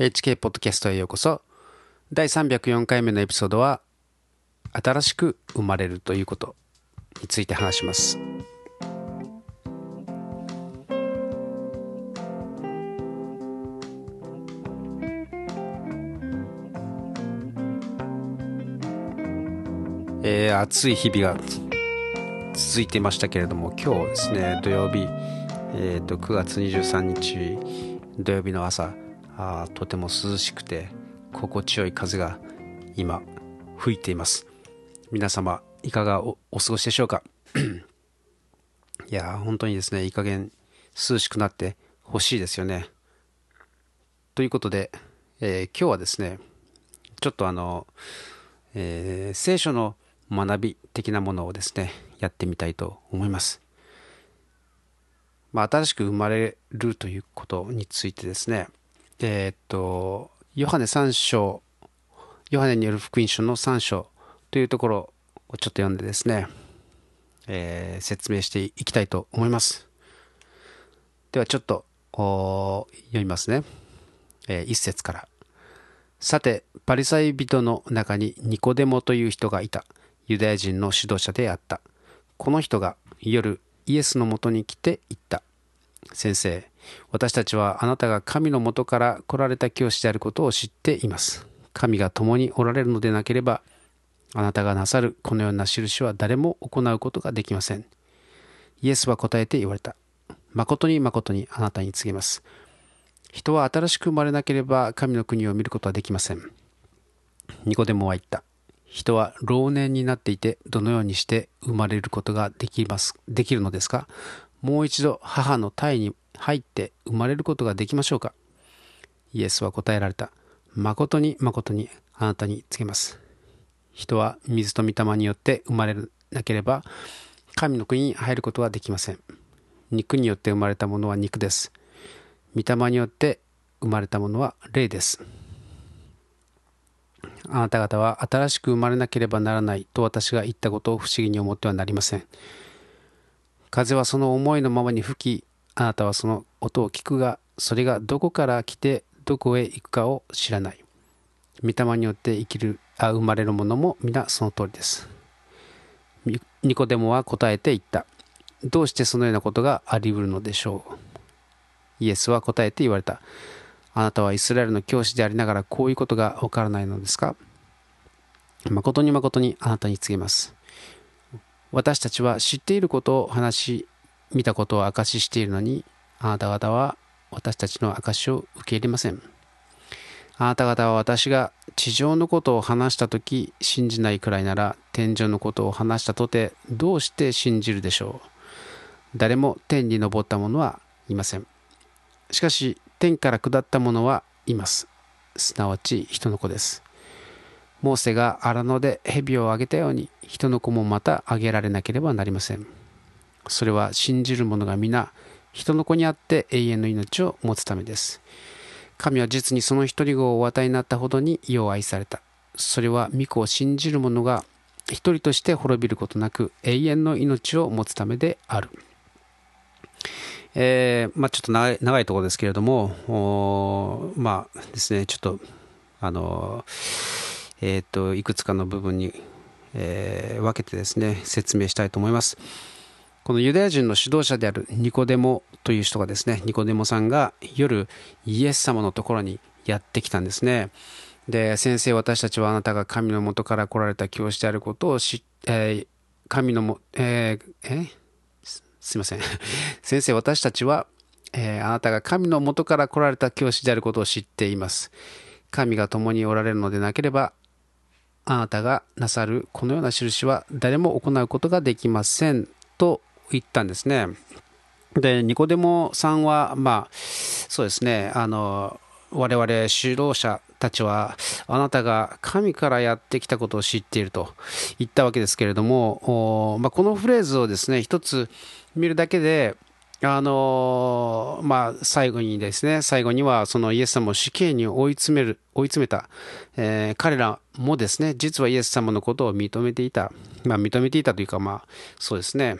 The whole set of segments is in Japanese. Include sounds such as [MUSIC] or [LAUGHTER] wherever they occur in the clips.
HK ポッドキャストへようこそ。第304回目のエピソードは、新しく生まれるということについて話します。えー、暑い日々が続いていましたけれども今日ですね土曜日、えーと、9月23日土曜日の朝あとても涼しくて心地よい風が今吹いています。皆様いかがお過ごしでしょうか？[CLEARS THROAT] いや本当にですねいい加減涼しくなってほしいですよね。ということで、えー、今日はですねちょっとあの、えー、聖書の学び的なものをですねやってみたいと思います。まあ、新しく生まれるということについてですねえー、っと、ヨハネ3章、ヨハネによる福音書の3章というところをちょっと読んでですね、えー、説明していきたいと思います。ではちょっと読みますね。えー、一節から。さて、パリサイ人の中にニコデモという人がいた。ユダヤ人の指導者であった。この人が夜イエスのもとに来て言った。先生、私たちはあなたが神のもとから来られた教師であることを知っています。神が共におられるのでなければ、あなたがなさるこのような印は誰も行うことができません。イエスは答えて言われた。誠に誠にあなたに告げます。人は新しく生まれなければ神の国を見ることはできません。ニコデモは言った。人は老年になっていてどのようにして生まれることができますできるのですか？もう一度母の胎に入って生まれることができましょうか？イエスは答えられた。誠に誠にあなたに告げます。人は水と御霊によって生まれなければ神の国に入ることはできません。肉によって生まれたものは肉です。御霊によって生まれたものは霊です。あなた方は新しく生まれなければならないと私が言ったことを不思議に思ってはなりません。風はその思いのままに吹き、あなたはその音を聞くが、それがどこから来てどこへ行くかを知らない。御霊によって生きる、あ生まれるものも皆その通りです。ニコデモは答えて言った。どうしてそのようなことがあり得るのでしょう。イエスは答えて言われた。あなたはイスラエルの教師でありながらこういうことがわからないのですか誠に誠にあなたに告げます。私たちは知っていることを話し、見たことを証ししているのに、あなた方は私たちの証しを受け入れません。あなた方は私が地上のことを話したとき信じないくらいなら天上のことを話したとてどうして信じるでしょう誰も天に昇った者はいません。しかし天から下った者はいます。すなわち人の子です。モーセが荒野で蛇をあげたように人の子もまたあげられなければなりません。それは信じる者が皆人の子にあって永遠の命を持つためです。神は実にその一人子をお与えになったほどに世を愛された。それは御子を信じる者が一人として滅びることなく永遠の命を持つためである。えー、まあ、ちょっと長い長いところですけれども、まあですね、ちょっと、あのーえーと、いくつかの部分に、えー、分けてですね説明したいと思いますこのユダヤ人の指導者であるニコデモという人がですねニコデモさんが夜イエス様のところにやってきたんですね。で先生私たちはあなたが神のもとから来られた教師であることを知えー、神のもえー、えすいません。[LAUGHS] 先生私たちは、えー、あなたが神のもとから来られた教師であることを知っています。神が共におられるのでなければあなたがなさるこのような印は誰も行うことができませんと言ったんですね。で、ニコデモさんは、まあ、そうですね、あの、我々指導者たちは、あなたが神からやってきたことを知っていると言ったわけですけれども、まあ、このフレーズをですね、一つ見るだけで、あのまあ、最後にですね、最後にはそのイエス様を死刑に追い詰める、追い詰めた、えー、彼らもですね、実はイエス様のことを認めていた。まあ、認めていたというか、まあ、そうですね、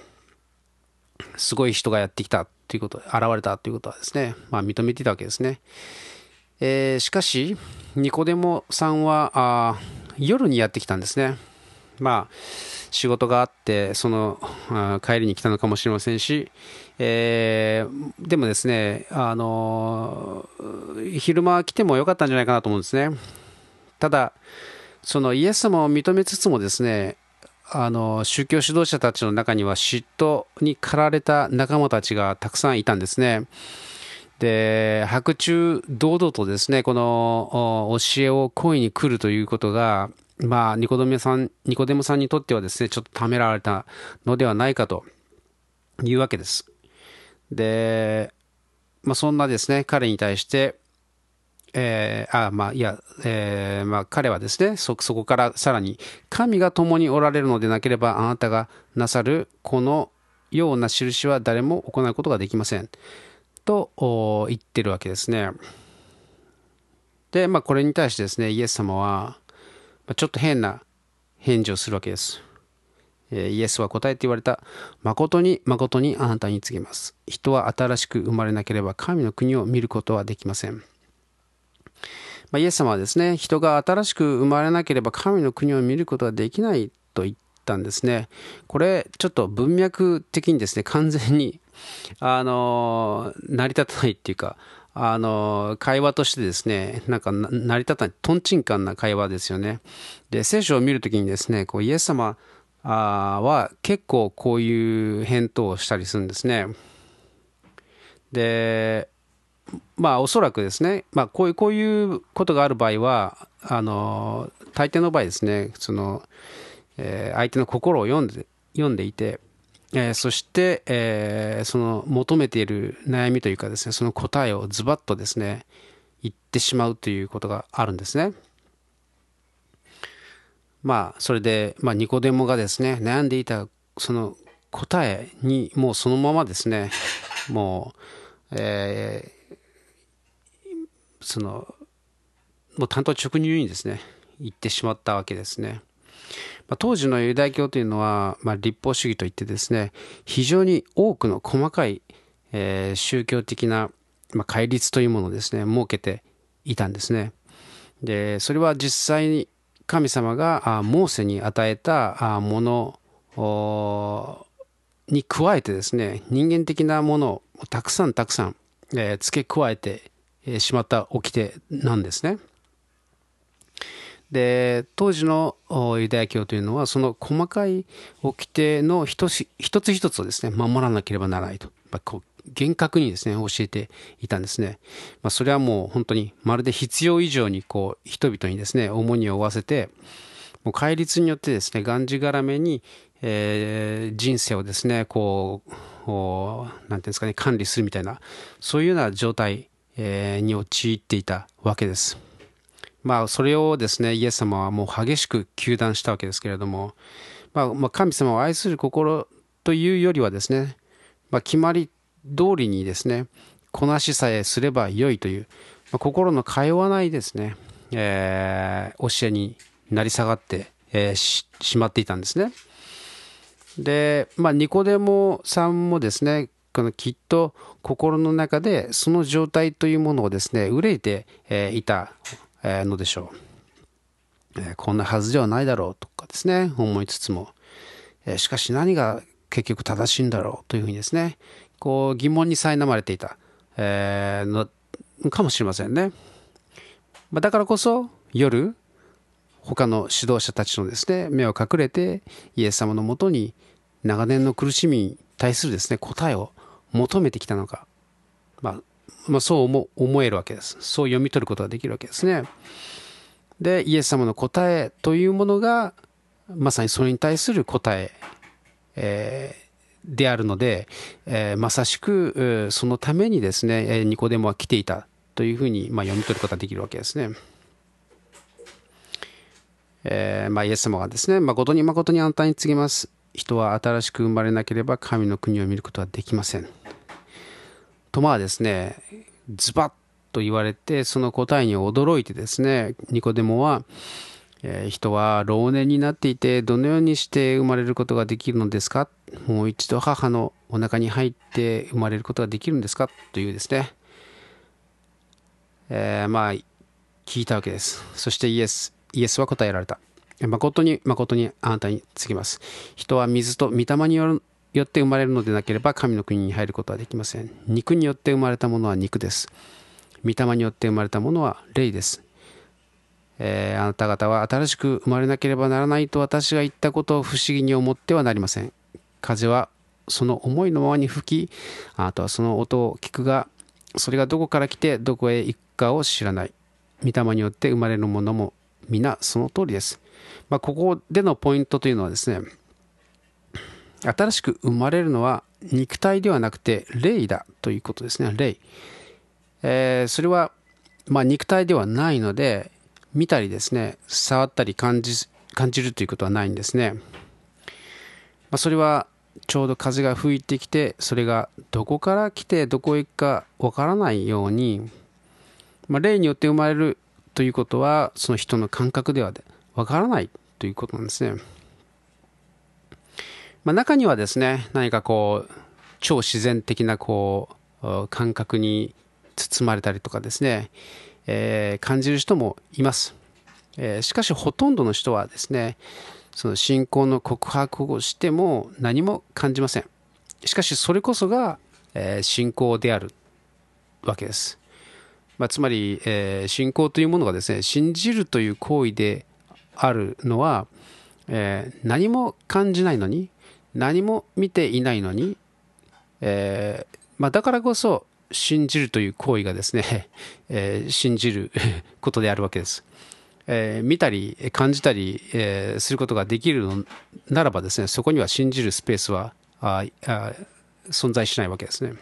すごい人がやってきたということ、現れたということはですね、まあ、認めていたわけですね。えー、しかし、ニコデモさんはあ夜にやってきたんですね。まあ、仕事があって、そのあ帰りに来たのかもしれませんし、えー、でもですね、あの昼間来てもよかったんじゃないかなと思うんですね。ただ、そのイエス様を認めつつもですね、あの宗教指導者たちの中には嫉妬に駆られた仲間たちがたくさんいたんですね。で白昼堂々とですねこの教えを恋に来るということがまあ、ニコデモさん、ニコデモさんにとってはですね、ちょっとためらわれたのではないかというわけです。で、まあ、そんなですね、彼に対して、えー、あ、まあ、いや、えー、まあ、彼はですね、そ、そこからさらに、神が共におられるのでなければ、あなたがなさるこのような印は誰も行うことができません。と言ってるわけですね。で、まあ、これに対してですね、イエス様は、ちょっと変な返事をするわけです。イエスは答えて言われた。誠に誠にあなたに告げます。人は新しく生まれなければ神の国を見ることはできません。まあ、イエス様はですね、人が新しく生まれなければ神の国を見ることはできないと言ったんですね。これ、ちょっと文脈的にですね、完全に、あの、成り立たないっていうか、あの会話としてですね、なんか成り立たない、とんちんかんな会話ですよね。で、聖書を見るときにですね、こうイエス様は結構こういう返答をしたりするんですね。で、まあおそらくですね、まあこういうこういうことがある場合は、あの大抵の場合ですね、その、えー、相手の心を読んで読んでいて、えー、そして、えー、その求めている悩みというかですね、その答えをズバッとですね、言ってしまうということがあるんですね。まあ、それで、まあ、ニコデモがですね、悩んでいたその答えに、もうそのままですね、もう、えー、その、もう担当直入にですね、言ってしまったわけですね。まあ、当時のユダヤ教というのは、まあ、立法主義といってですね非常に多くの細かい、えー、宗教的な、まあ、戒律というものをですね設けていたんですねでそれは実際に神様があモーセに与えたあものに加えてですね人間的なものをたくさんたくさん、えー、付け加えてしまった掟なんですね。で当時のユダヤ教というのはその細かい掟の一つ一つ一つをですね守らなければならないと、まあ、こう厳格にですね教えていたんですね、まあ、それはもう本当にまるで必要以上にこう人々にですね重荷を負わせてもう戒律によってですねがんじがらめに、えー、人生をですねこう何ていうんですかね管理するみたいなそういうような状態、えー、に陥っていたわけです。まあ、それをですね、イエス様はもう激しく糾弾したわけですけれども、まあ、まあ、神様を愛する心というよりはですね、まあ、決まり通りにですね、こなしさえすればよいという、まあ、心の通わないですね、えー、教えになり下がって、えー、ししまっていたんですね。で、まあ、ニコデモさんもですね、このきっと心の中でその状態というものをですね、憂いていたのでしょう、えこんなはずではないだろうとかですね思いつつも、えしかし何が結局正しいんだろうというふうにですねこう疑問に苛まれていた、えのかもしれませんね、ま、だからこそ夜他の指導者たちのですね目を隠れてイエス様のもとに長年の苦しみに対するですね答えを求めてきたのか、まあ、まあ、そう思思えるわけです。そう読み取ることができるわけですね。で、イエス様の答えというものが、まさにそれに対する答え、えー、であるので、えー、まさしくそのためにですね、ニコデモは来ていたというふうに、まあ、読み取ることができるわけですね。えーまあ、イエス様がですね、誠に誠にあなたに告げます。人は新しく生まれなければ神の国を見ることはできません。とまあですね、ズバッと言われて、その答えに驚いてですね、ニコデモは、えー、人は老年になっていて、どのようにして生まれることができるのですか？もう一度母のお腹に入って生まれることができるんですか？というですね、えー、まあ聞いたわけです。そしてイエスイエスは答えられた。誠に誠にあなたに告げます。人は水と御霊によるよって生まれるのでなければ神の国に入ることはできません肉によって生まれたものは肉です御霊によって生まれたものは霊ですえー、あなた方は新しく生まれなければならないと私が言ったことを不思議に思ってはなりません。風はその思いのままに吹き、あなたはその音を聞くが、それがどこから来てどこへ行くかを知らない。御霊によって生まれるものも皆その通りです。まあ、ここでのポイントというのはですね、新しく生まれるのは肉体ではなくて霊だということですね、霊。えー、それは、まあ、肉体ではないので、見たりですね、触ったり感じ感じるということはないんですね。まあ、それはちょうど風が吹いてきて、それがどこから来てどこへ行くかわからないように、まあ、例によって生まれるということは、その人の感覚ではわからないということなんですね。まあ、中にはですね、何かこう、超自然的なこう、感覚に包まれたりとかですね、えー、感じる人もいます、えー、しかしほとんどの人はですねその信仰の告白をしても何も感じません。しかしそれこそが、えー、信仰であるわけです、まあ、つまり、えー、信仰というものがですね信じるという行為であるのは、えー、何も感じないのに何も見ていないのに、えーまあ、だからこそ信じるという行為がですね、[LAUGHS] えー、信じることであるわけです。えー、見たり感じたり、えー、することができるのならばですねそこには信じるスペースはああ存在しないわけですね。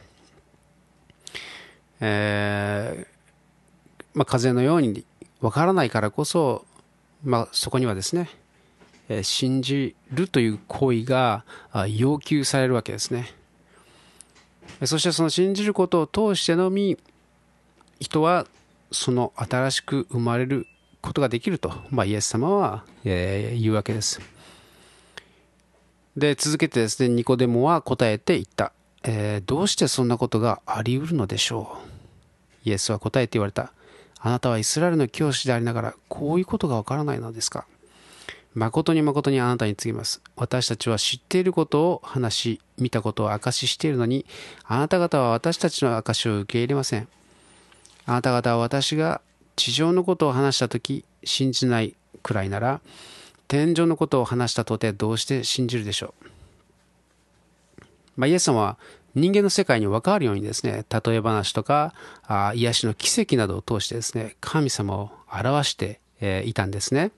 えー、まあ、風のようにわからないからこそ、まあ、そこにはですね、信じるという行為が要求されるわけですね。そしてその信じることを通してのみ人はその新しく生まれることができると、まあ、イエス様は、え、言うわけです。で続けてですねニコデモは答えて言った、えー、どうしてそんなことがあり得るのでしょうイエスは答えて言われたあなたはイスラエルの教師でありながらこういうことがわからないのですか誠に誠にあなたに告げます。私たちは知っていることを話し、見たことを証ししているのに、あなた方は私たちの証を受け入れません。あなた方は私が地上のことを話したとき、信じないくらいなら、天井のことを話したとてどうして信じるでしょう。まあ、イエス様は人間の世界に分かるようにですね、例え話とか、あ癒しの奇跡などを通してですね、神様を表して、えいたんですね。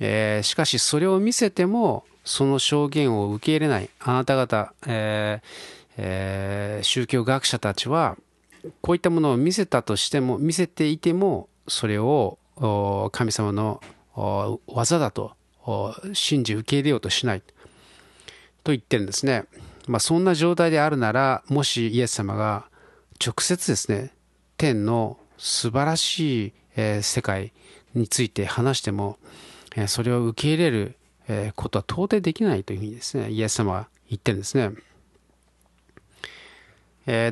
えー、しかしそれを見せてもその証言を受け入れないあなた方、えーえー、宗教学者たちはこういったものを見せたとしても見せていてもそれを神様の技だと信じ受け入れようとしないと言ってるんですね。まあ、そんな状態であるならもしイエス様が直接ですね天の素晴らしい、世界について話してもそれを受け入れることは到底できないというふうにですね、イエス様は言ってるんですね。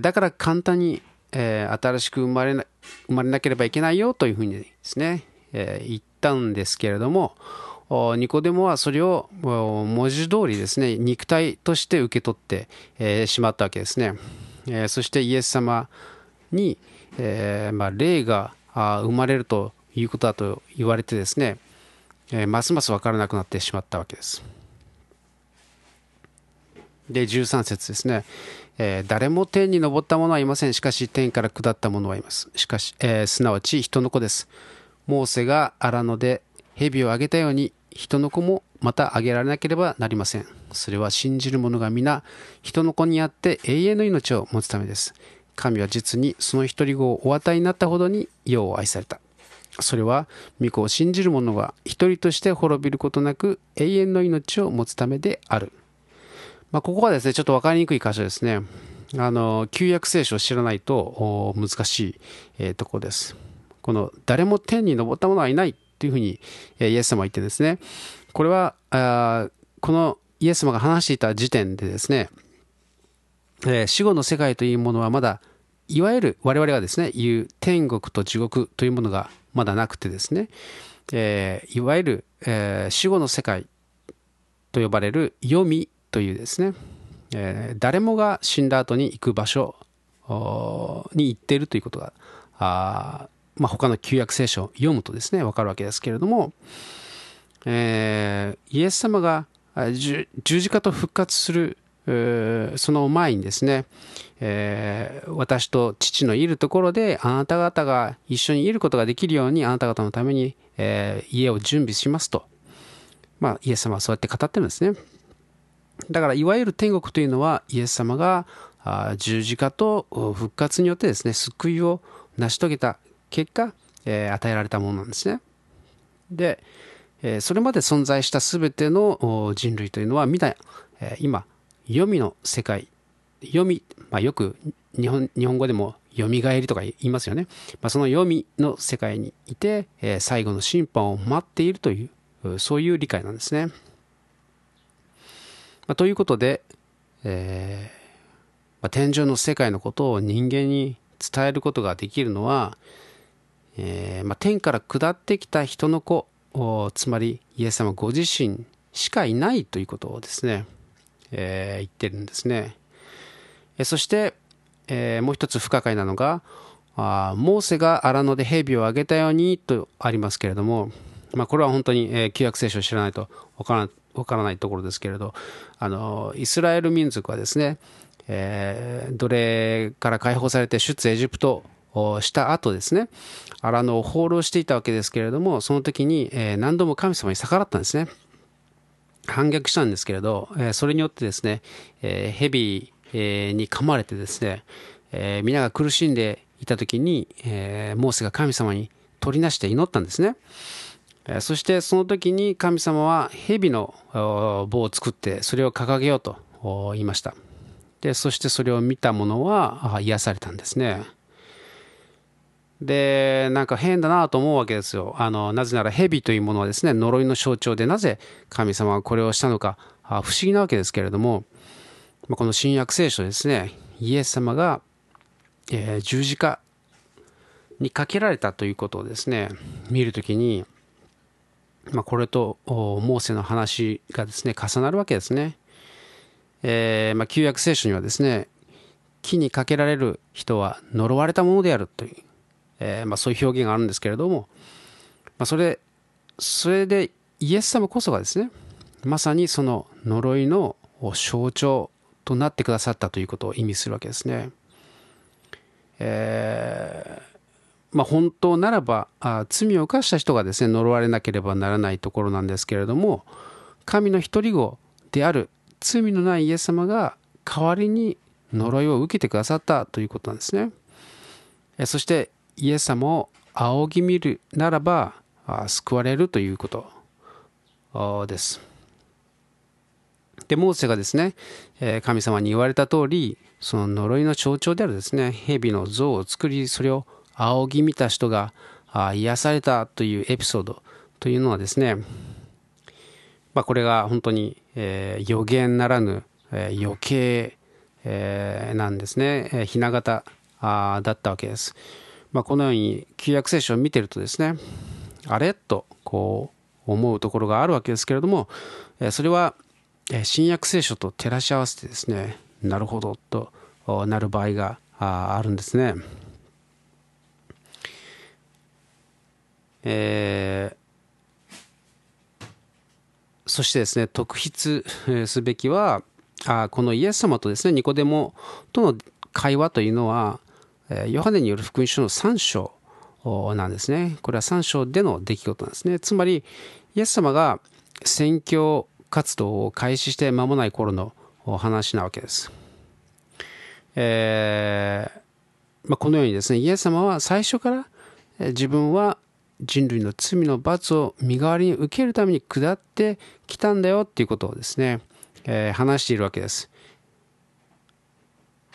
だから簡単に新しく生まれな生まれなければいけないよというふうにですね、言ったんですけれども、ニコデモはそれを文字通りですね、肉体として受け取ってしまったわけですね。そしてイエス様に、ま、霊が生まれるということだと言われてですね、えー、ますます分からなくなってしまったわけです。で13節ですね、えー、誰も天に昇った者はいません。しかし天から下った者はいます。しかし、えー、すなわち人の子です。モーセが荒野で蛇をあげたように人の子もまたあげられなければなりません。それは信じる者が皆人の子にあって永遠の命を持つためです。神は実にその一人子をお与えになったほどに世を愛された。それは御子を信じる者が一人として滅びることなく永遠の命を持つためである。まあ、ここはですね、ちょっと分かりにくい箇所ですね。あの、旧約聖書を知らないと難しい、えー、ところです。この誰も天に昇った者はいないというふうに、えー、イエス様は言ってですね、これはあこのイエス様が話していた時点でですね、えー、死後の世界というものはまだいわゆる我々がですね言う天国と地獄というものがまだなくてですね、えー、いわゆる、えー、死後の世界と呼ばれる読みというですね、えー、誰もが死んだ後に行く場所に行っているということがあ、まあ、他の旧約聖書を読むとですね分かるわけですけれども、えー、イエス様が十字架と復活するその前にですね、えー、私と父のいるところであなた方が一緒にいることができるようにあなた方のために、えー、家を準備しますと、まあ、イエス様はそうやって語ってるんですね。だからいわゆる天国というのはイエス様が十字架と復活によってですね救いを成し遂げた結果、えー、与えられたものなんですね。でそれまで存在した全ての人類というのは皆今読みの世界読み、まあ、よく日本日本語でも読み返りとか言いますよね、まあ、その読みの世界にいて、えー、最後の審判を待っているというそういう理解なんですね、まあ、ということで、えーまあ、天井の世界のことを人間に伝えることができるのは、えーまあ、天から下ってきた人の子つまりイエス様ご自身しかいないということをですね。えー、言ってるんですね。えそして、えー、もう一つ不可解なのが、あモーセが荒野で蛇をあげたようにとありますけれども、まあ、これは本当に、えー、旧約聖書を知らないとわからわからないところですけれどあのイスラエル民族はですね、えー、奴隷から解放されて出エジプトをした後ですね荒野を放浪していたわけですけれどもその時に、えー、何度も神様に逆らったんですね。反逆したんですけれど、えそれによってですね、え蛇、に噛まれてですね、え皆が苦しんでいた時に、えモーセが神様に取りなして祈ったんですね。えそしてその時に神様は蛇の棒を作ってそれを掲げようと言いました。でそしてそれを見た者は癒されたんですね。でなんか変だなと思うわけですよあのなぜなら蛇というものはですね呪いの象徴でなぜ神様はこれをしたのか不思議なわけですけれどもこの新約聖書ですねイエス様が、えー、十字架にかけられたということをですね見るときに、まあ、これとモーセの話がですね重なるわけですね。えーまあ、旧約聖書にはですね木にかけられる人は呪われたものであるというえー、まあ、そういう表現があるんですけれども、まあ、それそれでイエス様こそがですねまさにその呪いの象徴となってくださったということを意味するわけですね。えー、まあ、本当ならばあ罪を犯した人がですね呪われなければならないところなんですけれども神の一人子である罪のないイエス様が代わりに呪いを受けてくださったということなんですね。そしてイエス様を仰ぎ見るならば救われるということです。で、モーセがですね、神様に言われた通り、その呪いの象徴であるですね、蛇の像を作り、それを仰ぎ見た人が癒されたというエピソードというのはですね、まあ、これが本当に、え予言ならぬ、え余計、えなんですね、え雛形だったわけです。まあ、このように旧約聖書を見てるとですねあれとこう思うところがあるわけですけれどもそれは新約聖書と照らし合わせてですねなるほどとなる場合があるんですね。えー、そしてですね特筆すべきはあこのイエス様とですねニコデモとの会話というのはヨハネによる福音書の3章なんですね。これは3章での出来事なんですね。つまり、イエス様が宣教活動を開始して間もない頃の話なわけです。えーまあ、このようにですね、イエス様は最初から自分は人類の罪の罰を身代わりに受けるために下ってきたんだよっていうことをですね、えー、話しているわけです。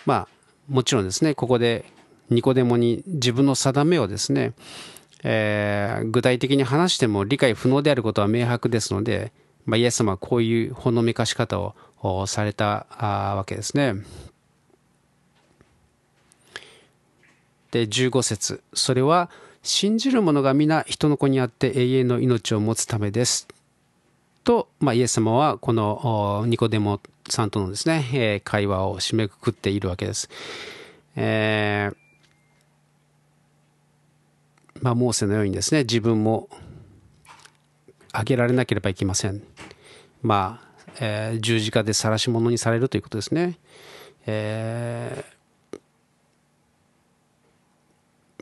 まあもちろんですねここでニコデモに自分の定めをですね、えー、具体的に話しても理解不能であることは明白ですので、まあ、イエス様はこういうほのめかし方をされたわけですね。で15節それは信じる者が皆人の子にあって永遠の命を持つためですと、まあ、イエス様はこのニコデモさんとのですね、え、会話を締めくくっているわけです。えー、まあ、モーセのようにですね、自分もあげられなければいけません。まあ、えー、十字架で晒し者にされるということですね。えー、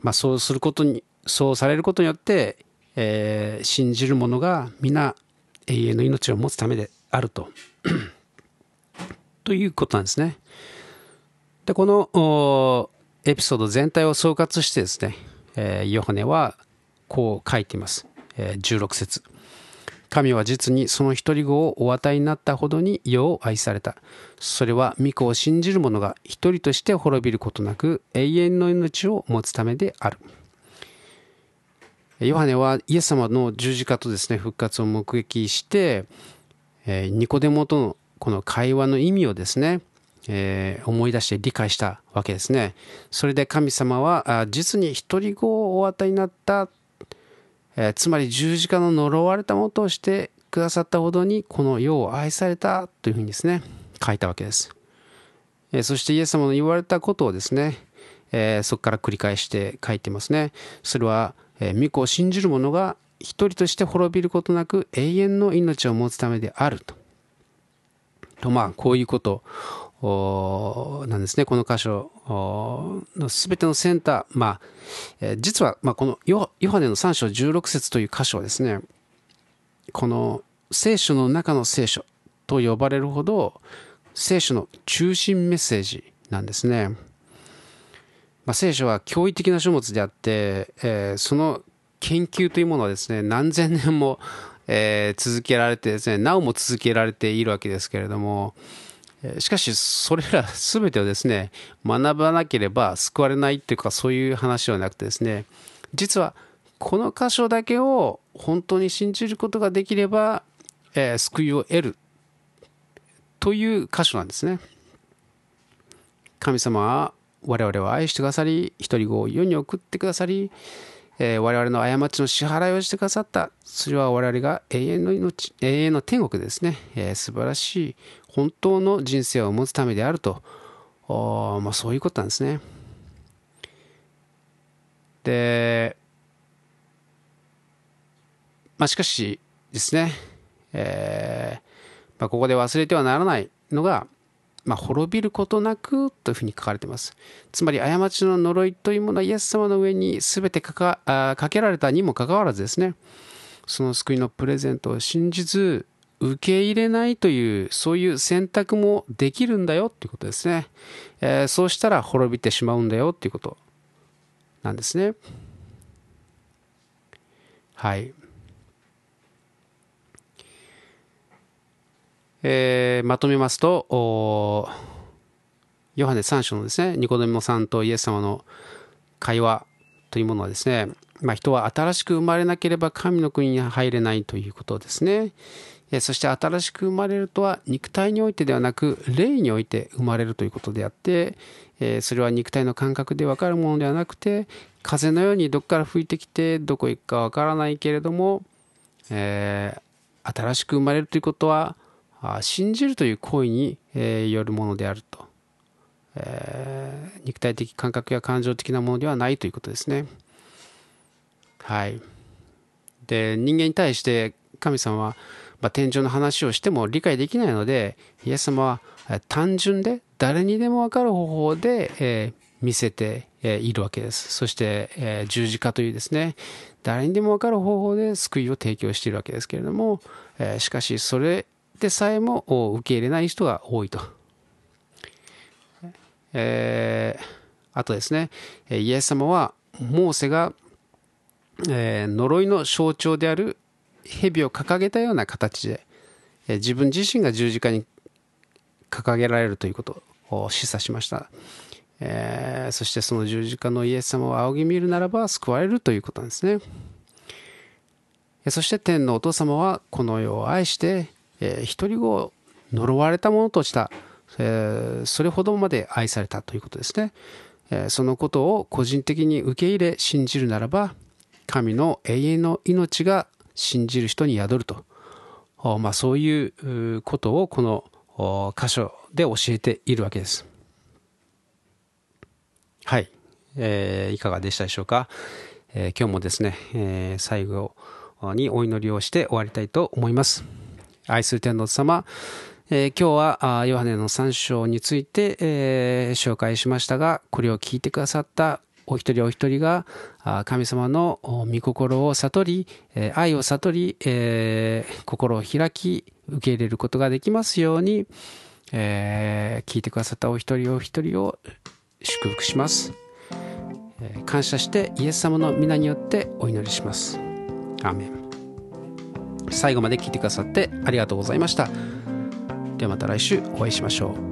まあ、そうすることに、そうされることによって、えー、信じる者が皆永遠の命を持つためであるとということなんですね。で、このエピソード全体を総括してですね、え、ヨハネはこう書いています。え、16節神は実にその一人子をお与えになったほどに世を愛された。それは御子を信じる者が一人として滅びることなく永遠の命を持つためである。ヨハネはイエス様の十字架とですね、復活を目撃して、え、ニコデモとのこの会話の意味をですね、えー、思い出して理解したわけですね。それで神様は実に一人子をお与えになった、えー、つまり十字架の呪われたものとしてくださったほどにこの世を愛されたというふうにですね、書いたわけです。えー、そしてイエス様の言われたことをですね、え、そこから繰り返して書いてますね。それはえ御子を信じる者が一人として滅びることなく永遠の命を持つためであると。とまあこういうことなんですね。この箇所。の全てのセンター。まあ、実は、まあ、このヨハネの3章16節という箇所はですねこの聖書の中の聖書と呼ばれるほど聖書の中心メッセージなんですね。まあ、聖書は驚異的な書物であって、えー、その研究というものはですね何千年も、えー、続けられてですねなおも続けられているわけですけれどもしかしそれら [LAUGHS] 全てをですね学ばなければ救われないっていうかそういう話ではなくてですね実はこの箇所だけを本当に信じることができれば、えー、救いを得るという箇所なんですね。神様は我々を愛してくださり、一人子を世に送ってくださり、えー、我々の過ちの支払いをしてくださった。それは我々が永遠の命、永遠の天国ですね。えー、素晴らしい、本当の人生を持つためであると。まあ、そういうことなんですね。で、まあ、しかしですね、えーまあ、ここで忘れてはならないのが、まあ、滅びることなくというふうに書かれています。つまり、過ちの呪いというものはイエス様の上に全てかかかけられたにもかかわらずですね、その救いのプレゼントを信じず、受け入れないという、そういう選択もできるんだよということですね。えー、そうしたら滅びてしまうんだよということなんですね。はい。えー、まとめますと、ヨハネ3章のですね、ニコデモさんとイエス様の会話というものはですね、まあ、人は新しく生まれなければ神の国に入れないということですね。そして新しく生まれるとは肉体においてではなく霊において生まれるということであってそれは肉体の感覚で分かるものではなくて風のようにどこから吹いてきてどこ行くか分からないけれども、えー、新しく生まれるということは信じるという行為に、よるものであると、えー、肉体的感覚や感情的なものではないということですね。はい。で人間に対して神様は、まあ、天井の話をしても理解できないのでイエス様は単純で誰にでも分かる方法で、えー、見せているわけです。そして、えー、十字架というですね、誰にでも分かる方法で救いを提供しているわけですけれども、えー、しかしそれでさえも受け入れない人が多いと。えー、あとですね、イエス様はモーセが、えー、呪いの象徴である蛇を掲げたような形で、え、自分自身が十字架に掲げられるということを示唆しました。えー、そしてその十字架のイエス様を仰ぎ見るならば救われるということなんですね。そして天のお父様はこの世を愛してえー、一人を呪われたものとした、えー、それほどまで愛されたということですねえ。そのことを個人的に受け入れ信じるならば神の永遠の命が信じる人に宿ると、まあ、そういうことをこの箇所で教えているわけです。はい、えー、いかがでしたでしょうか、えー、今日もですね、えー、最後にお祈りをして終わりたいと思います。愛する天皇様、えー、今日はヨハネの3章について、えー、紹介しましたが、これを聞いてくださったお一人お一人が神様の御心を悟り、愛を悟り、えー、心を開き、受け入れることができますように、えー、聞いてくださったお一人お一人を祝福します。えー、感謝してイエス様の皆によってお祈りします。アーメン最後まで聞いてくださってありがとうございました。ではまた来週お会いしましょう。